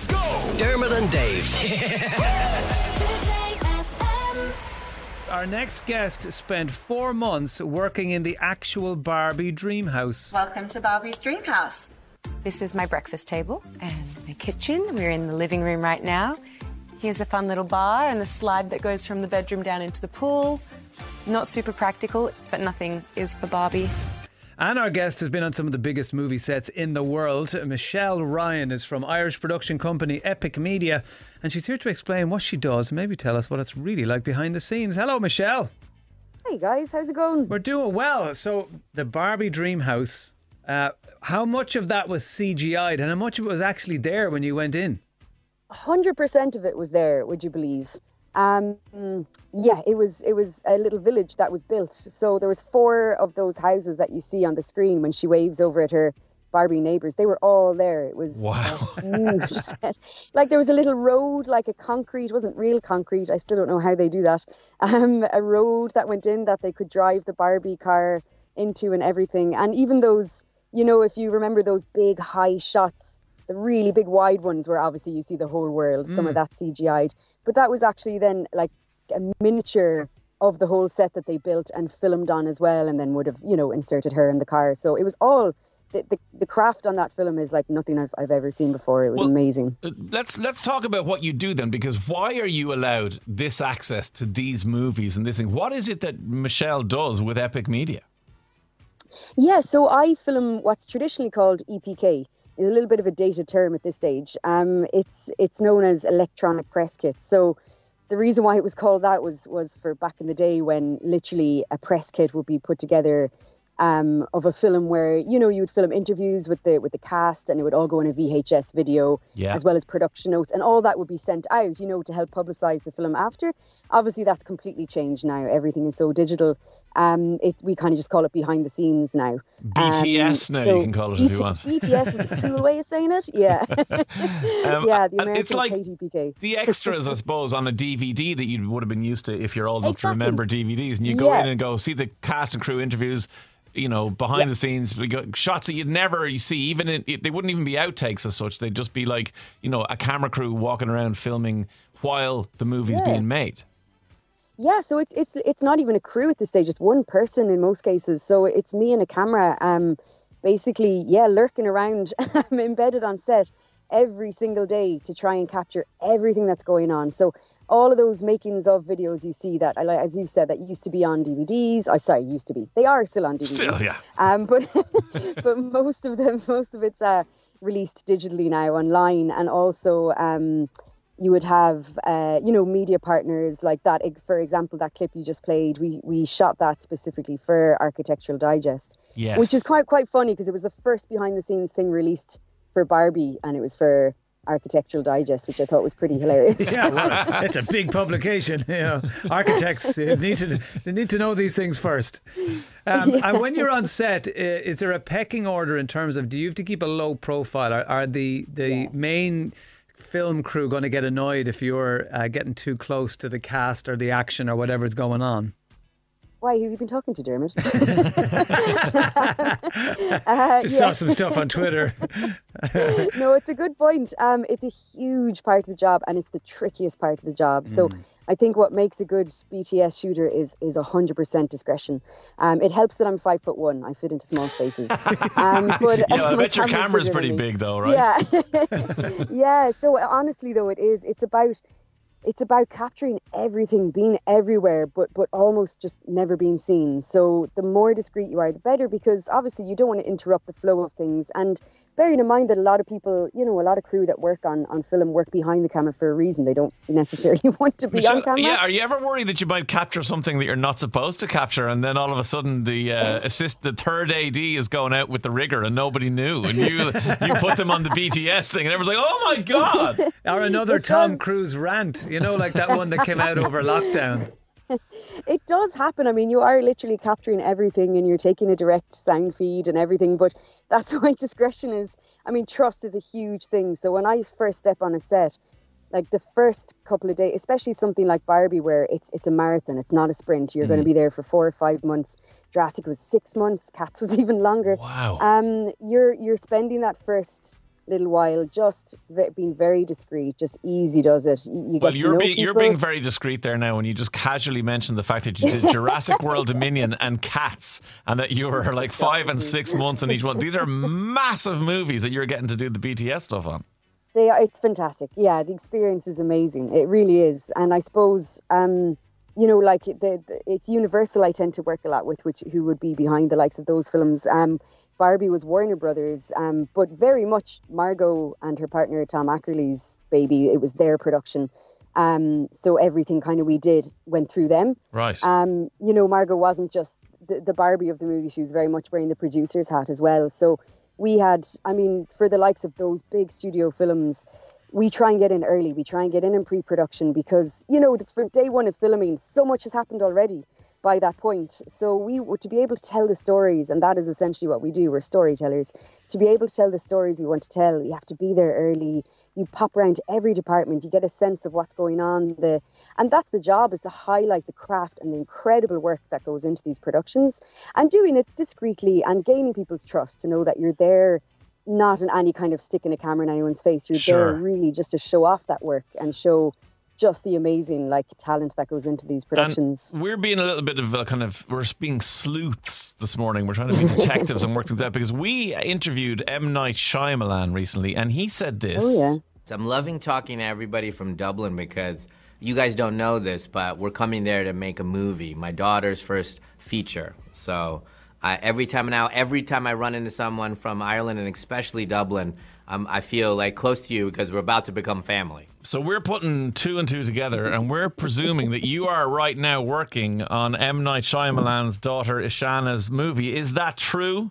Let's go! Dermot and Dave. Our next guest spent four months working in the actual Barbie dream house. Welcome to Barbie's Dream House. This is my breakfast table and my kitchen. We're in the living room right now. Here's a fun little bar and the slide that goes from the bedroom down into the pool. Not super practical, but nothing is for Barbie. And our guest has been on some of the biggest movie sets in the world. Michelle Ryan is from Irish production company Epik Media, and she's here to explain what she does and maybe tell us what it's really like behind the scenes. Hello, Michelle. Hey guys, how's it going? We're doing well. So, the Barbie dream house, uh, how much of that was CGI'd and how much of it was actually there when you went in? Hundred percent of it was there. Would you believe? Um, yeah, it was. It was a little village that was built. So there was four of those houses that you see on the screen when she waves over at her Barbie neighbors. They were all there. It was Wow. huge set. Like there was a little road, like a concrete. It wasn't real concrete. I still don't know how they do that. Um, a road that went in that they could drive the Barbie car into and everything. And even those, you know, if you remember those big high shots the really big wide ones where obviously you see the whole world some of that cgi'd but that was actually then like a miniature of the whole set that they built and filmed on as well and then would have you know inserted her in the car. So it was all the, the, the craft on that film is like nothing I've, I've ever seen before. It was Well, amazing. Uh, Let's let's talk about what you do then, because why are you allowed this access to these movies and this thing? What is it that Michelle does with Epik Media? Yeah, so I film what's traditionally called EPK. It's a little bit of a dated term at this stage. Um, it's it's known as electronic press kit. So the reason why it was called that was was for back in the day when literally a press kit would be put together um, of a film where you know you would film interviews with the with the cast and it would all go in a VHS video Yeah. as well as production notes and all that would be sent out you know to help publicize the film after obviously that's completely changed now everything is so digital um it we kind of just call it behind the scenes now BTS now, you can call it if you want. BTS is the cool way of saying it yeah Um, yeah the Americans it's like E the extras, I suppose, on a DVD that you would have been used to if you're old enough Exactly. to remember DVDs, and you go Yeah. in and go see the cast and crew interviews. You know, behind Yeah. the scenes, we got shots that you'd never you see. Even in, it, they wouldn't even be outtakes as such. They'd just be like, you know, a camera crew walking around filming while the movie's Yeah. being made. Yeah, so it's it's it's not even a crew at this stage. It's one person in most cases. So it's me and a camera. Um, basically, yeah, lurking around. Embedded on set every single day to try and capture everything that's going on. So all of those makings of videos you see that, as you said, that used to be on DVDs. I sorry, used to be. They are still on DVDs. Still, yeah. Um, but but most of them, most of it's uh, released digitally now online, and also um, you would have uh, you know media partners like that. For example, that clip you just played, we we shot that specifically for Architectural Digest, Yes. which is quite quite funny because it was the first behind the scenes thing released for Barbie, and it was for Architectural Digest, which I thought was pretty hilarious. Yeah, well, it's a big publication. You know, architects need to they need to know these things first. Um, And when you're on set, is there a pecking order in terms of do you have to keep a low profile? Are, are the the main film crew going to get annoyed if you're uh, getting too close to the cast or the action or whatever's going on? Why who have you been talking to, Dermot? uh, Just yeah. saw some stuff on Twitter. no, it's a good point. Um, it's a huge part of the job, and it's the trickiest part of the job. So, Mm. I think what makes a good BTS shooter is is hundred percent discretion. Um, it helps that I'm five foot one. I fit into small spaces. Um, but Yeah, I bet your camera's camera's pretty big though, right? Yeah, yeah. So honestly, though, it is. It's about it's about capturing everything, being everywhere, but but almost just never being seen. So the more discreet you are, the better, because obviously you don't want to interrupt the flow of things. And bearing in mind that a lot of people, you know, a lot of crew that work on on film work behind the camera for a reason. They don't necessarily want to be on camera. yeah, are you ever worried that you might capture something that you're not supposed to capture, and then all of a sudden the uh, assist, the third AD is going out with the rigger, and nobody knew, and you you put them on the BTS thing, and everyone's like, "Oh my god!" Or another It Tom does. Cruise rant, you know, like that one that came out over lockdown. it does happen. I mean, you are literally capturing everything and you're taking a direct sound feed and everything, but that's why discretion is, I mean, trust is a huge thing. So when I first step on a set, like the first couple of days, especially something like Barbie, where it's it's a marathon, it's not a sprint. You're going to be there for four or five months. Jurassic was six months. Cats was even longer. Wow. Um, you're you're spending that first little while, just ve- being very discreet, just easy does it. You, Well, you're being, you're being very discreet there now when you just casually mentioned the fact that you did Jurassic World Dominion and Cats and that you were like five and six months in each one. These are massive movies that you're getting to do the BTS stuff on. They are, it's fantastic. Yeah, the experience is amazing. It really is. And I suppose, um, you know, like the, the it's Universal. I tend to work a lot with, which who would be behind the likes of those films. Um, Barbie was Warner Brothers, um, but very much Margot and her partner Tom Ackerley's baby. It was their production. Um, so everything kind of we did went through them. Right. Um, you know, Margot wasn't just the, the Barbie of the movie; she was very much wearing the producer's hat as well. So we had, I mean, for the likes of those big studio films, we try and get in early. We try and get in in pre-production because you know, for day one of filming, so much has happened already by that point. So we were to be able to tell the stories, and that is essentially what we do. We're storytellers. To be able to tell the stories we want to tell, you have to be there early. You pop around to every department. You get a sense of what's going on. The and that's the job is to highlight the craft and the incredible work that goes into these productions, and doing it discreetly and gaining people's trust to know that you're there. Not in any kind of sticking a camera in anyone's face. You're Sure. there really just to show off that work and show just the amazing like talent that goes into these productions. And we're being a little bit of a kind of we're being sleuths this morning. We're trying to be detectives and work things out because we interviewed M Night Shyamalan recently, and he said this. oh yeah. I'm loving talking to everybody from Dublin because you guys don't know this, but we're coming there to make a movie, my daughter's first feature. So I every time now, every time I run into someone from Ireland and especially Dublin, um, I feel like close to you because we're about to become family. So we're putting two and two together, and we're presuming that you are right now working on M Night Shyamalan's daughter Ishana's movie. Is that true?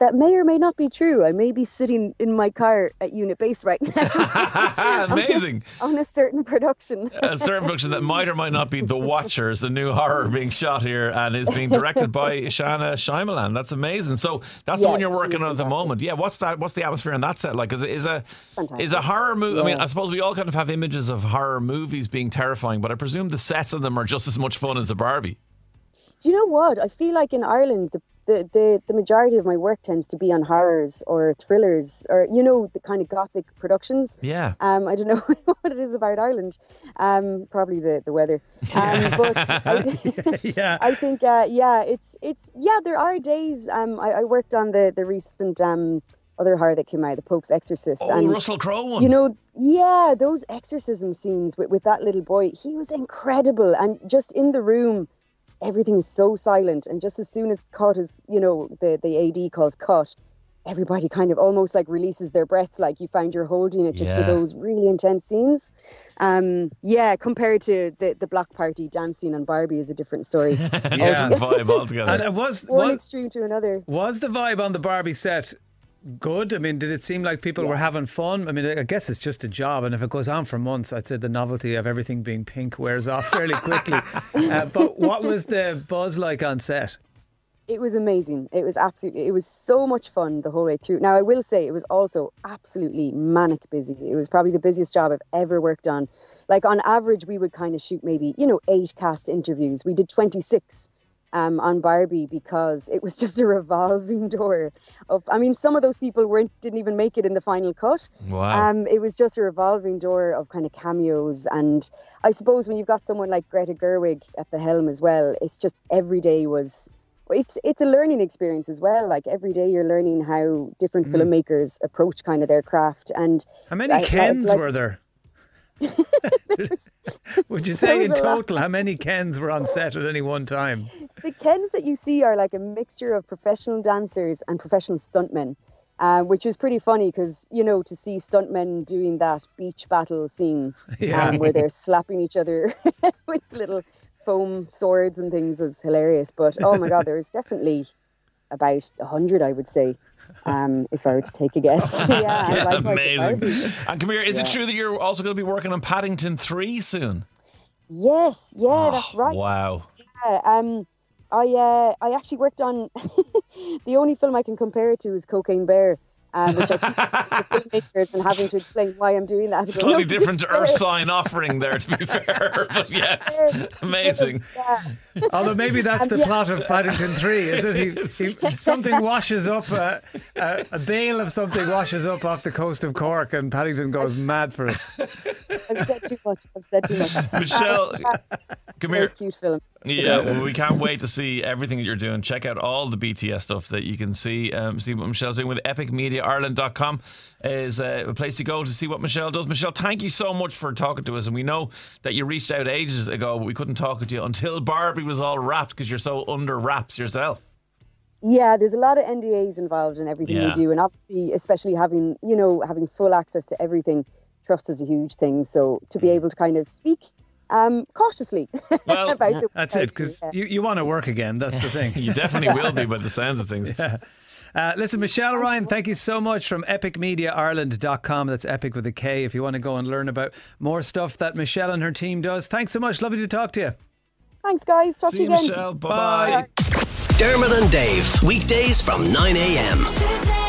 That may or may not be true. I may be sitting in my car at unit base right now Amazing. on a certain production. a certain production that might or might not be The Watchers, a new horror being shot here and is being directed by Ishana Shyamalan. That's amazing. So that's the one you're working she's on at the moment. Yeah, what's that? What's the atmosphere on that set like? Is it is a Fantastic. is a horror movie? I mean, I suppose we all kind of have images of horror movies being terrifying, but I presume the sets of them are just as much fun as a Barbie. Do you know what? I feel like in Ireland, the, the, the, the majority of my work tends to be on horrors or thrillers or, you know, the kind of gothic productions. Yeah. Um, I don't know what it is about Ireland. Um, probably the, the weather. Um, but I, Yeah. I think, uh, yeah, it's, it's, yeah, there are days. Um, I, I worked on the, the recent um, other horror that came out, The Pope's Exorcist. Oh, and Russell Crowe one. you know, yeah, those exorcism scenes with, with that little boy, he was incredible. And just in the room, everything is so silent. And just as soon as cut is, you know, the, the AD calls cut, everybody kind of almost like releases their breath, like you find you're holding it just for those really intense scenes. Um, yeah, compared to the, the block party dancing on Barbie is a different story. yeah, vibe altogether. And it was One was, extreme to another. was the vibe on the Barbie set good? I mean, did it seem like people were having fun? I mean, I guess it's just a job, and if it goes on for months, I'd say the novelty of everything being pink wears off fairly quickly. uh, but what was the buzz like on set? It was amazing. It was absolutely, it was so much fun the whole way through. Now, I will say it was also absolutely manic busy. It was probably the busiest job I've ever worked on. Like, on average, we would kind of shoot maybe, you know, eight cast interviews. We did 26 um, on Barbie because it was just a revolving door of, I mean, some of those people weren't, didn't even make it in the final cut. Wow. Um, it was just a revolving door of kind of cameos. And I suppose when you've got someone like Greta Gerwig at the helm as well, it's just every day was it's it's a learning experience as well. Like every day you're learning how different filmmakers approach kind of their craft. And How many I- Kens like- were there? Would you say in total how many Kens were on set at any one time? the Kens that you see are like a mixture of professional dancers and professional stuntmen. Uh, which was pretty funny because you know to see stuntmen doing that beach battle scene Yeah. um, where they're slapping each other with little foam swords and things was hilarious. But oh my god, there was definitely about a hundred, I would say, um, if I were to take a guess. yeah, likewise with Amazing. And come here, is it true that you're also going to be working on Paddington 3 soon? Yes, yeah, that's Oh, right. Wow. Yeah, um, I uh, I actually worked on the only film I can compare it to is Cocaine Bear. Um, which I keep the filmmakers and having to explain why I'm doing that. Slightly different to Earth sign offering there, to be fair. But yes, amazing. Yeah. Although maybe that's And the yeah. plot of Paddington 3, is it? He, he, something washes up, uh, uh, a bale of something washes up off the coast of Cork, and Paddington goes mad for it. I've said too much. I've said too much. Michelle, come here. cute film. Yeah, well, we can't wait to see everything that you're doing. Check out all the BTS stuff that you can see. Um, see what Michelle's doing with epikmediaireland.com is uh, a place to go to see what Michelle does. Michelle, thank you so much for talking to us. And we know that you reached out ages ago, but we couldn't talk to you until Barbie was all wrapped because you're so under wraps yourself. Yeah, there's a lot of NDAs involved in everything Yeah. we do, and obviously, especially having you know having full access to everything, trust is a huge thing. So to be able to kind of speak um, cautiously Well, about the That's it, because yeah. you, you want to work again. That's the thing. You definitely will be by the sounds of things. Uh, listen, Michelle Ryan, thank you so much from epikmediaireland.com. That's epic with a K if you want to go and learn about more stuff that Michelle and her team does. Thanks so much. Lovely to talk to you. Thanks, guys. Talk See to you, you again. Michelle. Bye bye. Dermot and Dave, weekdays from 9 a.m. To the day